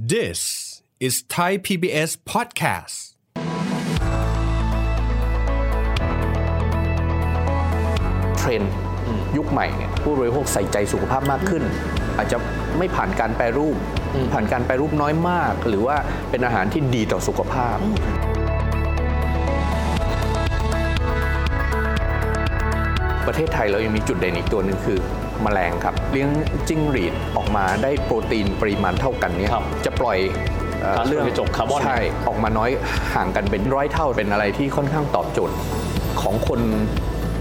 This is Thai PBS podcast เทรนด์ยุคใหม่เนี่ยผู้บริโภคใส่ใจสุขภาพมากขึ้น อาจจะไม่ผ่านการแปรรูป ผ่านการแปรรูปน้อยมาก หรือว่าเป็นอาหารที่ดีต่อสุขภาพประเทศไทยเรายังมีจุดเด่นอีกตัวหนึ่งคือ แมลงครับ เลี้ยงจิ้งหรีดออกมาได้โปรตีนปริมาณเท่ากันเนี่ยครับจะปล่อยเอ่อก๊าซเรือนกระจกคาร์บอนใช่ออกมาน้อยห่างกันเป็นร้อยเท่าเป็นอะไรที่ค่อนข้างตอบโจทย์ของคน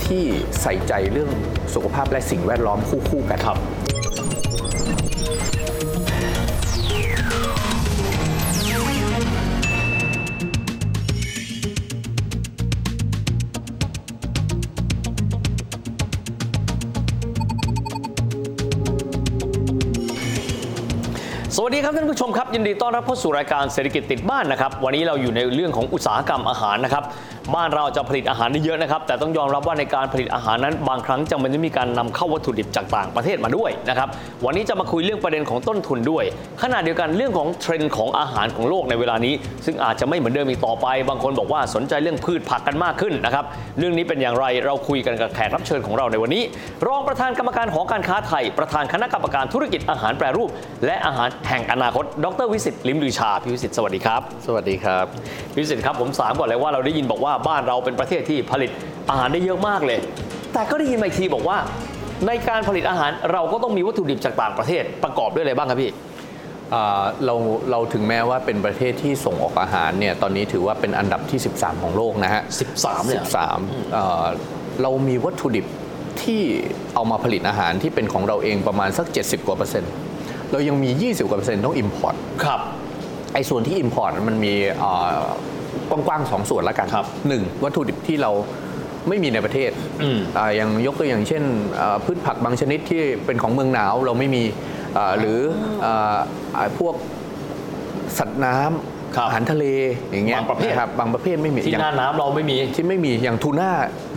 ที่ใส่ใจเรื่องสุขภาพและสิ่งแวดล้อมคู่ๆกันครับ สวัสดีครับท่านผู้ชมครับยินดีต้อนรับเข้าสู่รายการเศรษฐกิจติดบ้านนะครับวันนี้เราอยู่ในเรื่องของอุตสาหกรรมอาหารนะครับ บ้านเราจะผลิตอาหารได้เยอะนะครับ แต่ต้องยอมรับว่าในการผลิตอาหารนั้น บางครั้งจำเป็นจะมีการนำเข้าวัตถุดิบจากต่างประเทศมาด้วยนะครับวันนี้จะมาคุยเรื่องประเด็นของต้นทุนด้วย ขณะเดียวกันเรื่องของเทรนด์ของอาหารของโลกในเวลานี้ ซึ่งอาจจะไม่เหมือนเดิมอีกต่อไป บางคนบอกว่าสนใจเรื่องพืชผักกันมากขึ้นนะครับเรื่องนี้เป็นอย่างไรเราคุยกันกับแขกรับเชิญของเราในวันนี้ รองประธานกรรมการหอการค้าไทย ประธานคณะกรรมการธุรกิจอาหารแปรรูป และอาหารแห่งอนาคต ดรวิสิตลิมลือชาพี่วิสิตสวัสดีครับ สวัสดีครับพี่วิสิตครับผมสามก่อนเลยว่าเราได้ยินบอกว่าบ้านเราเป็นประเทศที่ผลิตอาหารได้เยอะมากเลย แต่ก็ได้ยินมาอีกทีบอกว่า ในการผลิตอาหารเราก็ต้องมีวัตถุดิบจากต่างประเทศประกอบด้วยอะไรบ้างครับพี่อ่าเราเราถึงแม้ว่าเป็นประเทศที่ส่งออกอาหารเนี่ยตอนนี้ถือว่าเป็นอันดับที่ 13 ของโลกนะฮะ 13เลยเหรอ13เอ่อเรามีวัตถุดิบที่เอามาผลิตอาหารที่เป็นของเราเองประมาณสัก 70 กว่าเปอร์เซ็นต์เรายังมี 20 กว่าเปอร์เซ็นต์ต้อง import ครับไอ้ส่วนที่ import มันมีเอ่อ กว้างๆสองส่วนละกันครับหนึ่งวัตถุดิบที่เราไม่มีในประเทศอืมอ่าอย่างยกตัวอย่างเช่นเอ่อพืชผักบางชนิดที่เป็นของเมืองหนาวเราไม่มีอ่าหรืออ่าอ่าพวกสัตว์น้ำครับ อาหารทะเลอย่างเงี้ยบางประเภทนะครับบางประเภทไม่มีที่อย่างหน้าน้ำเราไม่มีที่ไม่มีอย่างทูน่า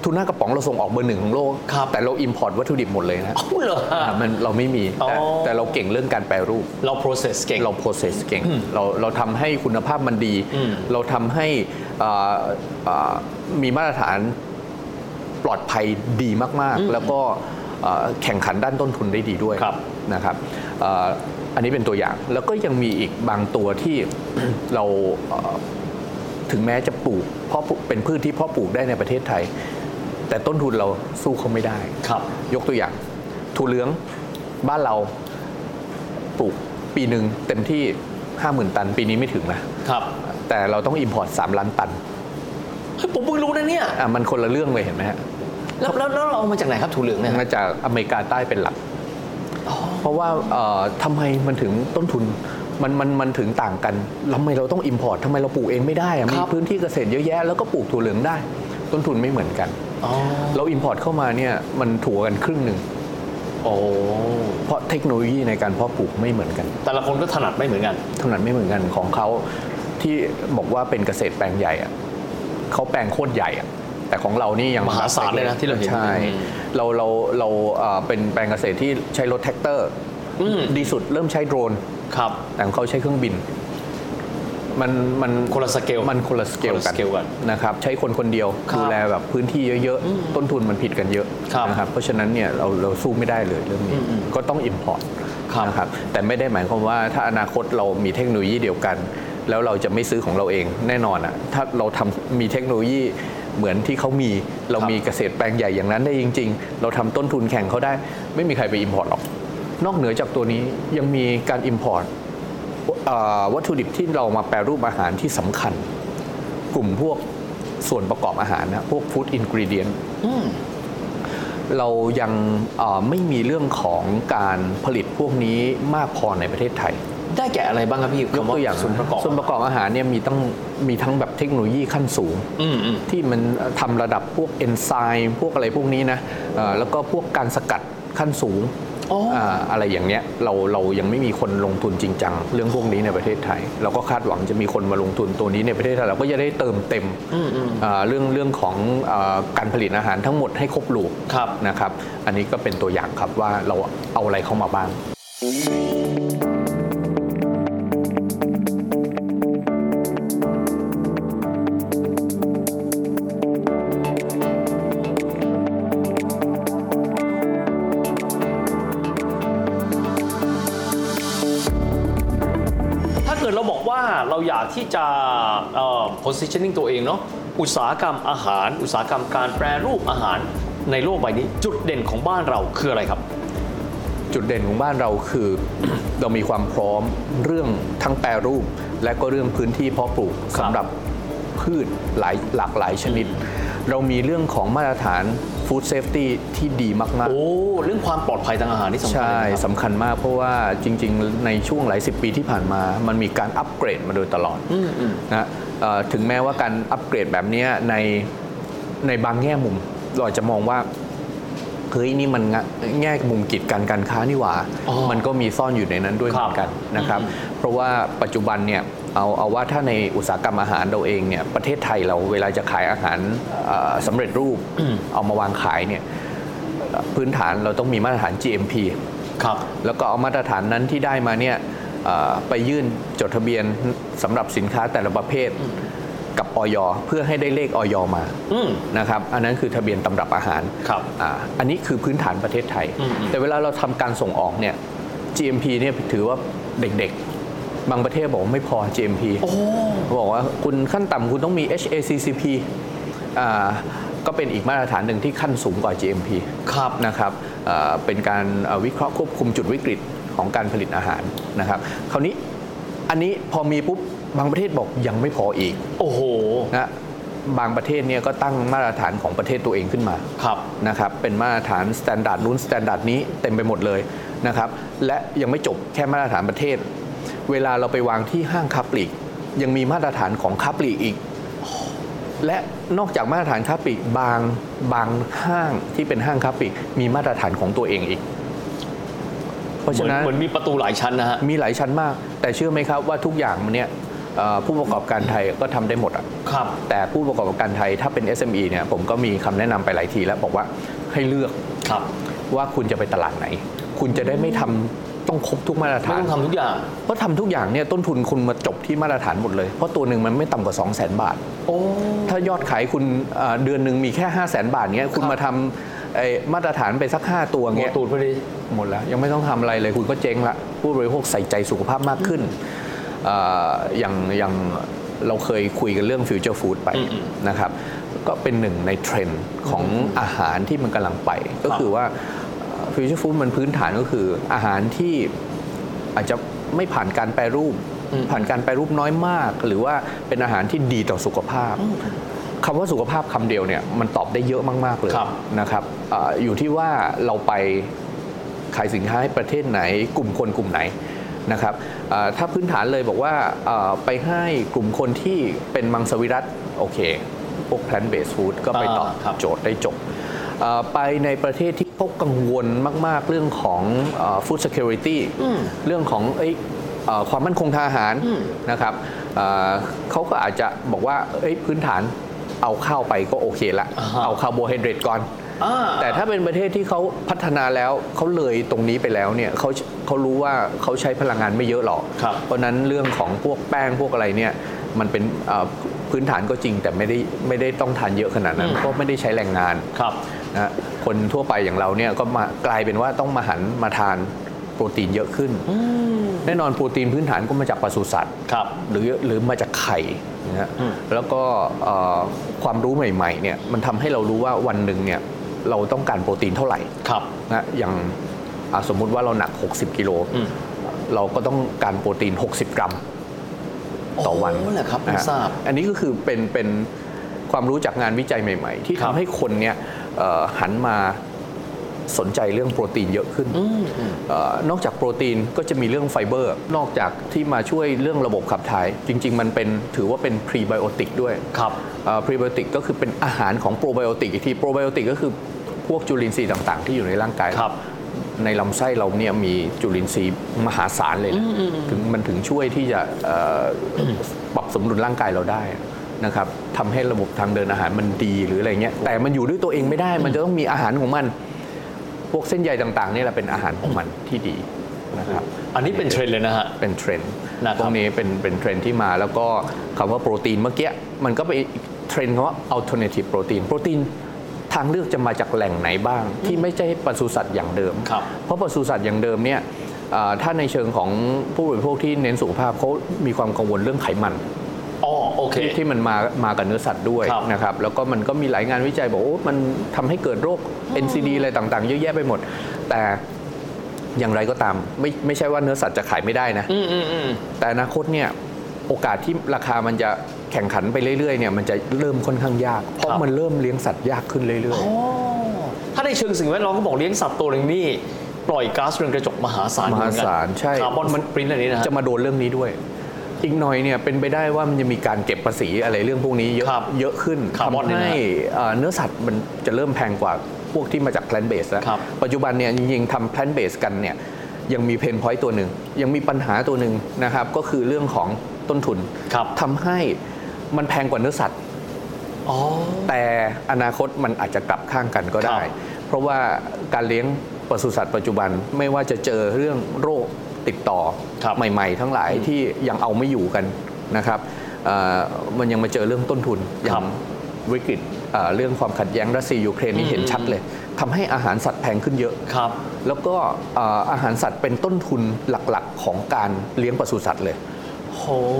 ทูน่ากระป๋องเราส่งออกเบอร์หนึ่งของโลกครับแต่เรา import วัตถุดิบหมดเลยนะเอ้าเหรออ่ามันเราไม่มีแต่อ๋อแต่เราเก่งเรื่องการแปรรูป เรา process เก่งเรา process เก่งเราเราทำให้คุณภาพมันดีอืมเราทำให้อ่าอ่ามีมาตรฐานปลอดภัยดีมากๆ แล้วก็อ่าแข่งขันด้านต้นทุนได้ดีด้วยครับนะครับ อ่าอันนี้เป็นตัวอย่างแล้วก็ยังมีอีกบางตัวที่เราเอ่อถึงแม้จะปลูกเพราะเป็นพืชที่เพาะปลูกได้ในประเทศไทย แต่ต้นทุนเราสู้เขาไม่ได้ครับ ยกตัวอย่างถั่วเหลืองบ้านเราปลูกปีหนึ่งเต็มที่ 50,000 ตัน ปีนี้ไม่ถึงนะครับ แต่เราต้องอิมพอร์ต3ล้านตันเฮ้ยผมเพิ่งรู้นะเนี่ยอะมันคนละเรื่องเลยเห็นไหมฮะแล้วแล้วแล้วเราเอามาจากไหนครับถั่วเหลืองเนี่ยมาจากอเมริกาใต้เป็นหลัก เพราะว่าเอ่อทำไมมันถึงต้นทุนมันมันมันถึงต่างกันทำไมเราต้อง import ทำไมเราปลูกเองไม่ได้อะมีครับพื้นที่เกษตรเยอะแยะแล้วก็ปลูกถั่วเหลืองได้ ต้นทุนไม่เหมือนกันอ๋อเรา import เข้ามาเนี่ยมันถูกกว่ากันครึ่งหนึ่งโอ้เพราะเทคโนโลยีในการเพาะปลูกไม่เหมือนกัน แต่ละคนก็ถนัดไม่เหมือนกันเท่านั้นไม่เหมือนกันของเขาที่บอกว่าเป็นเกษตรแปลงใหญ่อะเขาแปลงโคตรใหญ่อะ แต่ของเรานี่ยังมหาศาลเลยนะที่เราเห็นใช่อืมเราเราเราเอ่อเป็นแปลงเกษตรที่ใช้รถแทรกเตอร์อืมดีสุดเริ่มใช้โดรนครับ แต่ของเขาใช้เครื่องบินมันมันคนละสเกลมันคนละสเกลคนละกันสเกลกันนะครับใช้คนคนเดียวครับดูแลแบบพื้นที่เยอะอืมๆต้นทุนมันผิดกันเยอะครับนะครับเพราะฉะนั้นเนี่ยเราเราสู้ไม่ได้เลยเรื่องนี้อืมอืมก็ต้อง import ครับนะครับแต่ไม่ได้หมายความว่าถ้าอนาคตเรามีเทคโนโลยีเดียวกัน แล้วเราจะไม่ซื้อของเราเองแน่นอนอะถ้าเราทำมีเทคโนโลยี เหมือนที่เขามี เราครับมีเกษตรแปลงใหญ่อย่างนั้นได้จริง ๆ เราทำต้นทุนแข่งเขาได้ ไม่มีใครไป import หรอก นอกเหนือจากตัวนี้ยังมีการ import วัตถุดิบที่เรามาแปรรูปอาหารที่สำคัญ กลุ่มพวกส่วนประกอบอาหารนะพวก food ingredient อืมเรายังเอ่อไม่มีเรื่องของการผลิตพวกนี้มากพอในประเทศไทย ได้แก่อะไรบ้างครับพี่ยกตัวอย่างส่วนประกอบส่วนประกอบอาหารเนี่ยมีต้องมีทั้งแบบเทคโนโลยีขั้นสูงอืมอืมที่มันทำระดับพวกเอนไซม์พวกอะไรพวกนี้นะเอ่อแล้วก็พวกการสกัดขั้นสูงอ๋ออ่าอะไรอย่างเนี้ยเราเรายังไม่มีคนลงทุนจริงจัง เรื่องพวกนี้ในประเทศไทย เราก็คาดหวังจะมีคนมาลงทุนตัวนี้ในประเทศไทยเราก็จะได้เติมเต็มอืมอืมอ่าเรื่องเรื่องของอาการผลิตอาหารทั้งหมดให้ครบลูกครับนะครับ อันนี้ก็เป็นตัวอย่างครับว่าเราเอาอะไรเข้ามาบ้าง อกว่าเราอยากที่จะ positioning ตัวเองเนาะอุตสาหกรรมอาหาร อุตสาหกรรมการแปรรูปอาหารในโลกใบนี้ จุดเด่นของบ้านเราคืออะไรครับ จุดเด่นของบ้านเราคือ เรามีความพร้อมเรื่องทั้งแปรรูป และก็เรื่องพื้นที่เพาะปลูกสำหรับพืชหลายหลากหลายชนิด เรามีเรื่องของมาตรฐาน food safety ที่ดีมากโอ้ เรื่องความปลอดภัยทางอาหารนี่ๆสำคัญใช่เลยนะครับสำคัญมากเพราะว่าจริง ๆ ในช่วงหลายสิบปีที่ผ่านมา มันมีการอัปเกรดมาโดยตลอดนะเอ่อถึงแม้ว่าการอัปเกรดแบบเนี้ยในในบางแง่มุม เราอาจจะมองว่าเฮ้ยนี่มันงะแง่มุมกีดกันการค้านี่หว่าอ๋อมันก็มีซ่อนอยู่ในนั้นด้วยคเหรับมือนกันนะครับ เพราะว่าปัจจุบันเนี่ยเอาเอาว่าถ้าในอุตสาหกรรมอาหารเราเองเนี่ยประเทศไทยเราเวลาจะขายอาหารเอ่อสำเร็จรูปเอามาวางขายเนี่ยเอ่อพื้นฐานเราต้องมีมาตรฐาน GMP ครับแล้วก็เอามาตรฐานนั้นที่ได้มาเนี่ยเอ่อไปยื่นจดทะเบียนสำหรับสินค้าแต่ละประเภทกับออยเพื่อให้ได้เลขออยมาอืมนะครับอันนั้นคือทะเบียนตำรับอาหารครับอ่าอันนี้คือพื้นฐานประเทศไทยอืมอืมแต่เวลาเราทำการส่งออกเนี่ย GMP เนี่ยถือว่าเด็กๆ บางประเทศบอกว่าไม่พอ GMP โอ้บอกว่าคุณขั้นต่ำคุณต้องมี HACCP อ่าก็เป็นอีกมาตรฐานหนึ่งที่ขั้นสูงกว่า GMP ครับนะครับเอ่อเป็นการเอ่อวิเคราะห์ควบคุมจุดวิกฤตของการผลิตอาหารนะครับ คราวนี้อันนี้พอมีปุ๊บบางประเทศบอกยังไม่พออีก โอ้โหนะบางประเทศเนี่ยก็ตั้งมาตรฐานของประเทศตัวเองขึ้นมาครับนะครับเป็นมาตรฐาน standard นู้น standard นี้เต็มไปหมดเลยนะครับและยังไม่จบแค่มาตรฐานประเทศ เวลาเราไปวางที่ห้างค้าปลีกยังมีมาตรฐานของค้าปลีกอีก และนอกจากมาตรฐานค้าปลีกบางบางห้างที่เป็นห้างค้าปลีกมีมาตรฐานของตัวเองอีก เพราะเหมืฉะอนนั้นเหมือนมีประตูหลายชั้นนะฮะมีหลายชั้นมาก แต่เชื่อไหมครับว่าทุกอย่างมันเนี่ยเอ่อผู้ประกอบการไทยก็ทำได้หมดอะครับ แต่ผู้ประกอบการไทยถ้าเป็น SME เนี่ยผมก็มีคำแนะนำไปหลายทีแล้วบอกว่าให้เลือกครับว่าคุณจะไปตลาดไหน คุณจะได้ไม่ทำ ต้องครบทุกมาตรไม่ฐานต้องทำทุกอย่าง เพราะทำทุกอย่างเนี่ยต้นทุนคุณมาจบที่มาตรฐานหมดเลย เพราะตัวหนึ่งมันไม่ต่ำกว่า 2 0 0 0 0 0 บาทโอ้ถ้ายอดขายคุณเอ่อเดือนหนึ่งมีแค่ 5 0 0 0 0 0 บาทเนี้ยคุณครับมาทำไอ้มาตรฐานไปสัก 5 ตัวหัวเงี้ยตูดพอดีหมดแล้ว ยังไม่ต้องทำอะไรเลยคุณก็เจ๊งละผู้บริโภคใส่ใจสุขภาพมากขึ้นเอ่ออย่างอย่างเราเคยคุยกันเรื่อง future food ไปอืมนะครับก็เป็นหนึ่งในเทรนด์ของอาหารที่มันกำลังไป ก็คือว่า future food มันพื้นฐานก็คือ อาหารที่อาจจะไม่ผ่านการแปรรูปอืมผ่านการแปรรูปน้อยมาก หรือว่าเป็นอาหารที่ดีต่อสุขภาพคำว่าสุขภาพคำเดียวเนี่ยมันตอบได้เยอะมาก ๆ เลยครับนะครับเอออยู่ที่ว่าเราไปขายสินค้าให้ประเทศไหน กลุ่มคนกลุ่มไหนนะครับเอ่อถ้าพื้นฐานเลยบอกว่าเอ่อไปให้กลุ่มคนที่เป็นมังสวิรัตโอเคพวก plant based food ก็ไปตอบอ่าครับโจทย์ได้จบเอ่อ ไปในประเทศที่เขากังวลมาก ๆ เรื่องของเอ่อ food security เรื่องของเอ้ยเอ่อความมั่นคงทางอาหารนะครับเอ่อเขาก็อาจจะบอกว่าเอ้ยพื้นฐานเอาข้าวไปก็โอเคละอ่าฮะเอาคาร์โบไฮเดรตก่อนอ่าแต่ถ้าเป็นประเทศที่เขาพัฒนาแล้วเขาเลยตรงนี้ไปแล้วเนี่ยเขาเขารู้ว่าเขาใช้พลังงานไม่เยอะหรอกครับเพราะฉะนั้นเรื่องของพวกแป้งพวกอะไรเนี่ยมันเป็นเอ่อ พื้นฐานก็จริงแต่ไม่ได้ไม่ได้ต้องทานเยอะขนาดนั้นอืมก็ไม่ได้ใช้แรงงานครับนะคนทั่วไปอย่างเราเนี่ยก็มากลายเป็นว่าต้องมาหันมาทานโปรตีนเยอะขึ้น แน่นอนโปรตีนพื้นฐานก็มาจากปศุสัตว์ครับหรือหรือมาจากไข่นะฮะอืมแล้วก็เอ่อความรู้ใหม่ๆเนี่ยมันทำให้เรารู้ว่าวันหนึ่งเนี่ยเราต้องการโปรตีนเท่าไหร่ครับนะอย่างอะสมมุติว่าเราหนัก 60 กิโลอืมเราก็ต้องการโปรตีน 60 กรัม ต่อวันโอ้เหรอครับเพิ่งนะฮะทราบ อันนี้ก็คือเป็นเป็นความรู้จากงานวิจัยใหม่ ๆ ที่ครับทำให้คนเนี่ยเอ่อหันมาสนใจเรื่องโปรตีนเยอะขึ้นอืมอืมเออนอกจากโปรตีนก็จะมีเรื่องไฟเบอร์ นอกจากที่มาช่วยเรื่องระบบขับถ่าย จริง ๆ มันเป็นถือว่าเป็นพรีไบโอติกด้วยครับพรีไบโอติกก็คือเป็นอาหารของโปรไบโอติกอีกทีโปรไบโอติกก็คือพวกจุลินทรีย์ต่าง ๆ ที่อยู่ในร่างกายครับ ในลำไส้เราเนี่ยมีจุลินทรีย์มหาศาลเลยนะถึงมันถึงช่วยที่จะเอ่อปรับสมดุลร่างกายเราได้นะครับทำให้ระบบทางเดินอาหารมันดีหรืออะไรเงี้ยแต่มันอยู่ด้วยตัวเองไม่ได้ มันจะต้องมีอาหารของมัน พวกเส้นใยต่างๆนี่แหละเป็นอาหารของมันที่ดีนะครับอันนี้เป็นเทรนด์เลยนะฮะเป็นเทรนด์นะครับพวกนี้เป็นเป็นเทรนด์ที่มาแล้วก็คำว่าโปรตีนเมื่อกี้มันก็เป็นอีกเทรนด์คำว่า alternative โปรตีนโปรตีน ทางเลือกจะมาจากแหล่งไหนบ้าง ที่ไม่ใช่ปศุสัตว์อย่างเดิมครับเพราะปศุสัตว์อย่างเดิมเนี่ยอ่าถ้าในเชิงของผู้บริโภคที่เน้นสุขภาพเขามีความกังวลเรื่องไขมันอ๋อโอเคที่ที่มันมามากับเนื้อสัตว์ด้วยครับนะครับแล้วก็มันก็มีหลายงานวิจัยบอกว่ามันทำให้เกิดโรค NCD อะไรต่างๆ เยอะแยะไปหมด แต่อย่างไรก็ตาม ไม่ไม่ใช่ว่าเนื้อสัตว์จะขายไม่ได้นะอืมอืมอืมแต่อนาคตเนี่ยโอกาสที่ราคามันจะ แข่งขันไปเรื่อยๆเนี่ยมันจะเริ่มค่อนข้างยาก เพราะมันเริ่มเลี้ยงสัตว์ยากขึ้นเรื่อยอ๋อถ้าในเชิงสิ่งแวดล้อมก็บอกเลี้ยงสัตว์ตัวหนึ่งนี่ปล่อยก๊าซเรือนกระจกมหาศาลๆมหาศาลใช่คาร์บอนมันปรินอะไรนี้นะฮะจะมาโดนเรื่องนี้ด้วย อีกหน่อยเนี่ยเป็นไปได้ว่ามันจะมีการเก็บภาษีอะไรเรื่องพวกนี้เยอะครับเยอะขึ้นคาร์บอนทำเนี่ยนะให้เอ่อเนื้อสัตว์มันจะเริ่มแพงกว่าพวกที่มาจาก plant base แล้วครับปัจจุบันเนี่ยจริงๆทำ plant base กันเนี่ยยังมีเพนพอยต์ตัวหนึ่งยังมีปัญหาตัวหนึ่งนะครับก็คือเรื่องของต้นทุนครับทำให้ มันแพงกว่าเนื้อสัตว์อ๋อแต่อนาคตมันอาจจะกลับข้างกันก็ได้ครับเพราะว่าการเลี้ยงปศุสัตว์ปัจจุบันไม่ว่าจะเจอเรื่องโรคติดต่อครับใหม่ ๆ ทั้งหลายที่ยังเอาไม่อยู่กันนะครับเอ่อมันยังมาเจอเรื่องต้นทุนอย่างวิกฤตเอ่อเรื่องความขัดแย้งรัสเซียยูเครนนี่เห็นชัดเลยทำให้อาหารสัตว์แพงขึ้นเยอะครับ แล้วก็เอ่ออาหารสัตว์เป็นต้นทุนหลักๆ ของการเลี้ยงปศุสัตว์เลยโห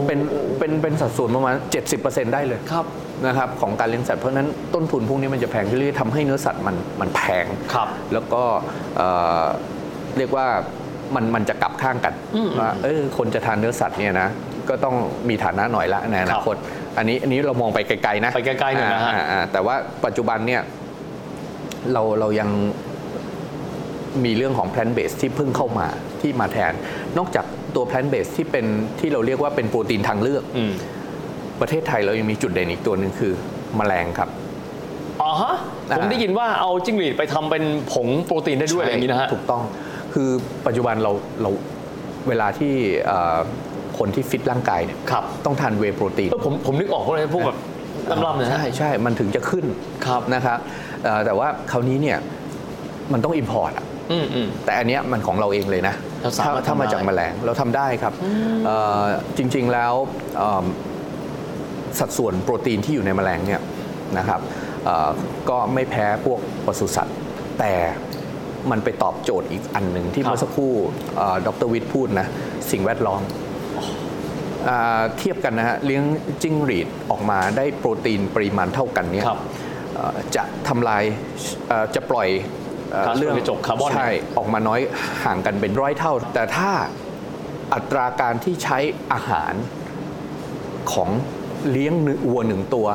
เป็นเป็นเป็นสัดส่วนประมาณ 70%ได้เลยครับนะครับของการเลี้ยงสัตว์เพราะฉะนั้นต้นทุนพวกนี้มันจะแพงขึ้นเรื่อยๆทำให้เนื้อสัตว์มันมันแพงครับ แล้วก็เอ่อเรียกว่ามันมันจะกลับข้างกันอืมว่าเออคนจะทานเนื้อสัตว์เนี่ยนะก็ต้องมีฐานะหน่อยละในอนาคตอันนี้อันนี้เรามองไปไกลๆนะไปไกลๆหน่อยนะฮะาอ่าแต่ว่าปัจจุบันเนี่ยเราเรายังมีเรื่องของ plant base ที่เพิ่งเข้ามาที่มาแทน นอกจาก ตัว plant base ที่เป็นที่เราเรียกว่าเป็นโปรตีนทางเลือกอืมประเทศไทยเรายังมีจุดเด่นอีกตัวหนึ่งคือแมลงครับอ๋อฮะอ่าผมได้ยินว่าเอาจิ้งหรีดไปทำเป็นผงโปรตีนได้ด้วยอะไรอย่างนี้นะฮะ ถูกต้องคือปัจจุบันเราเราเวลาที่เอ่อคนที่ฟิตร่างกายเนี่ยครับต้องทานเวย์โปรตีนเออผมผมนึกออกเลยพวกแบบล่ำๆเนี่ยนะใช่ใช่มันถึงจะขึ้นครับนะครับเอ่อแต่ว่าคราวนี้เนี่ยมันต้อง import อะอืมอืมแต่อันเนี้ยมันของเราเองเลยนะ เราสามารถถ้าถ้ามาทำได้จากแมลงเราทำได้ครับเอ่อจริงๆแล้วเอิ่มสัดส่วนโปรตีนที่อยู่ในแมลงเนี่ยนะครับเอ่อก็ไม่แพ้พวกปศุสัตว์ แต่มันไปตอบโจทย์อีกอันหนึ่งที่ครับเมื่อสักครู่เอ่อดรวิทย์พูดนะสิ่งแวดล้อมอ่าเทียบกันนะฮะเลี้ยงจิ้งหรีดออกมาได้โปรตีนปริมาณเท่ากันเนี่ยครับเอ่อจะทำลายเอ่อจะปล่อย เอ่อก๊าซเรือนกระจกคาร์บอนใช่ออกมาน้อยห่างกันเป็นร้อยเท่า แต่ถ้าอัตราการที่ใช้อาหารของเลี้ยงเนื้อวัวหนึ่งตัว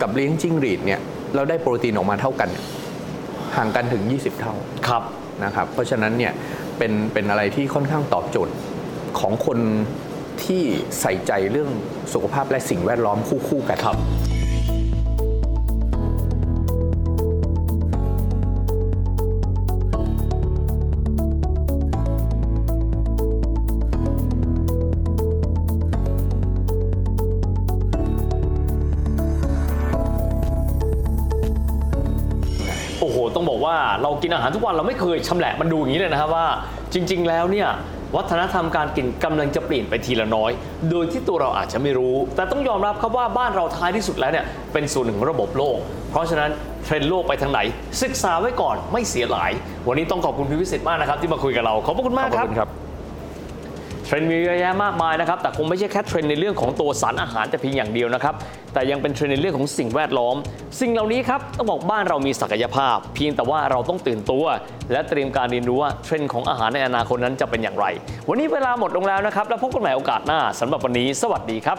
กับเลี้ยงจิ้งหรีดเนี่ยเราได้โปรตีนออกมาเท่ากันเนี่ยห่างกันถึง 20 เท่าครับนะครับ เพราะฉะนั้นเนี่ยเป็นเป็นอะไรที่ค่อนข้างตอบโจทย์ของคนที่ใส่ใจเรื่องสุขภาพและสิ่งแวดล้อมคู่ๆกันครับ กินอาหารทุกวันเราไม่เคยชำแหละมันดูอย่างนี้เลยนะครับว่า จริง ๆ แล้วเนี่ยวัฒนธรรมการกินกำลังจะเปลี่ยนไปทีละน้อย โดยที่ตัวเราอาจจะไม่รู้ แต่ต้องยอมรับครับว่าบ้านเราท้ายที่สุดแล้วเนี่ยเป็นส่วนหนึ่งของระบบโลก เพราะฉะนั้นเทรนด์โลกไปทางไหน ศึกษาไว้ก่อนไม่เสียหาย วันนี้ต้องขอบคุณพี่วิสิทธิ์มากนะครับที่มาคุยกับเรา ขอบพระคุณมากครับคุณครับ เทรนด์มีเยอะแยะมากมายนะครับแต่คงไม่ใช่แค่เทรนด์ในเรื่องของตัวสารอาหารแต่เพียงอย่างเดียวนะครับแต่ยังเป็นเทรนด์ในเรื่องของสิ่งแวดล้อม สิ่งเหล่านี้ครับต้องบอกบ้านเรามีศักยภาพ เพียงแต่ว่าเราต้องตื่นตัว และเตรียมการเรียนรู้ว่าเทรนด์ของอาหารในอนาคตนั้นจะเป็นอย่างไร วันนี้เวลาหมดลงแล้วนะครับแล้วพบกันใหม่โอกาสหน้าสำหรับวันนี้ สวัสดีครับ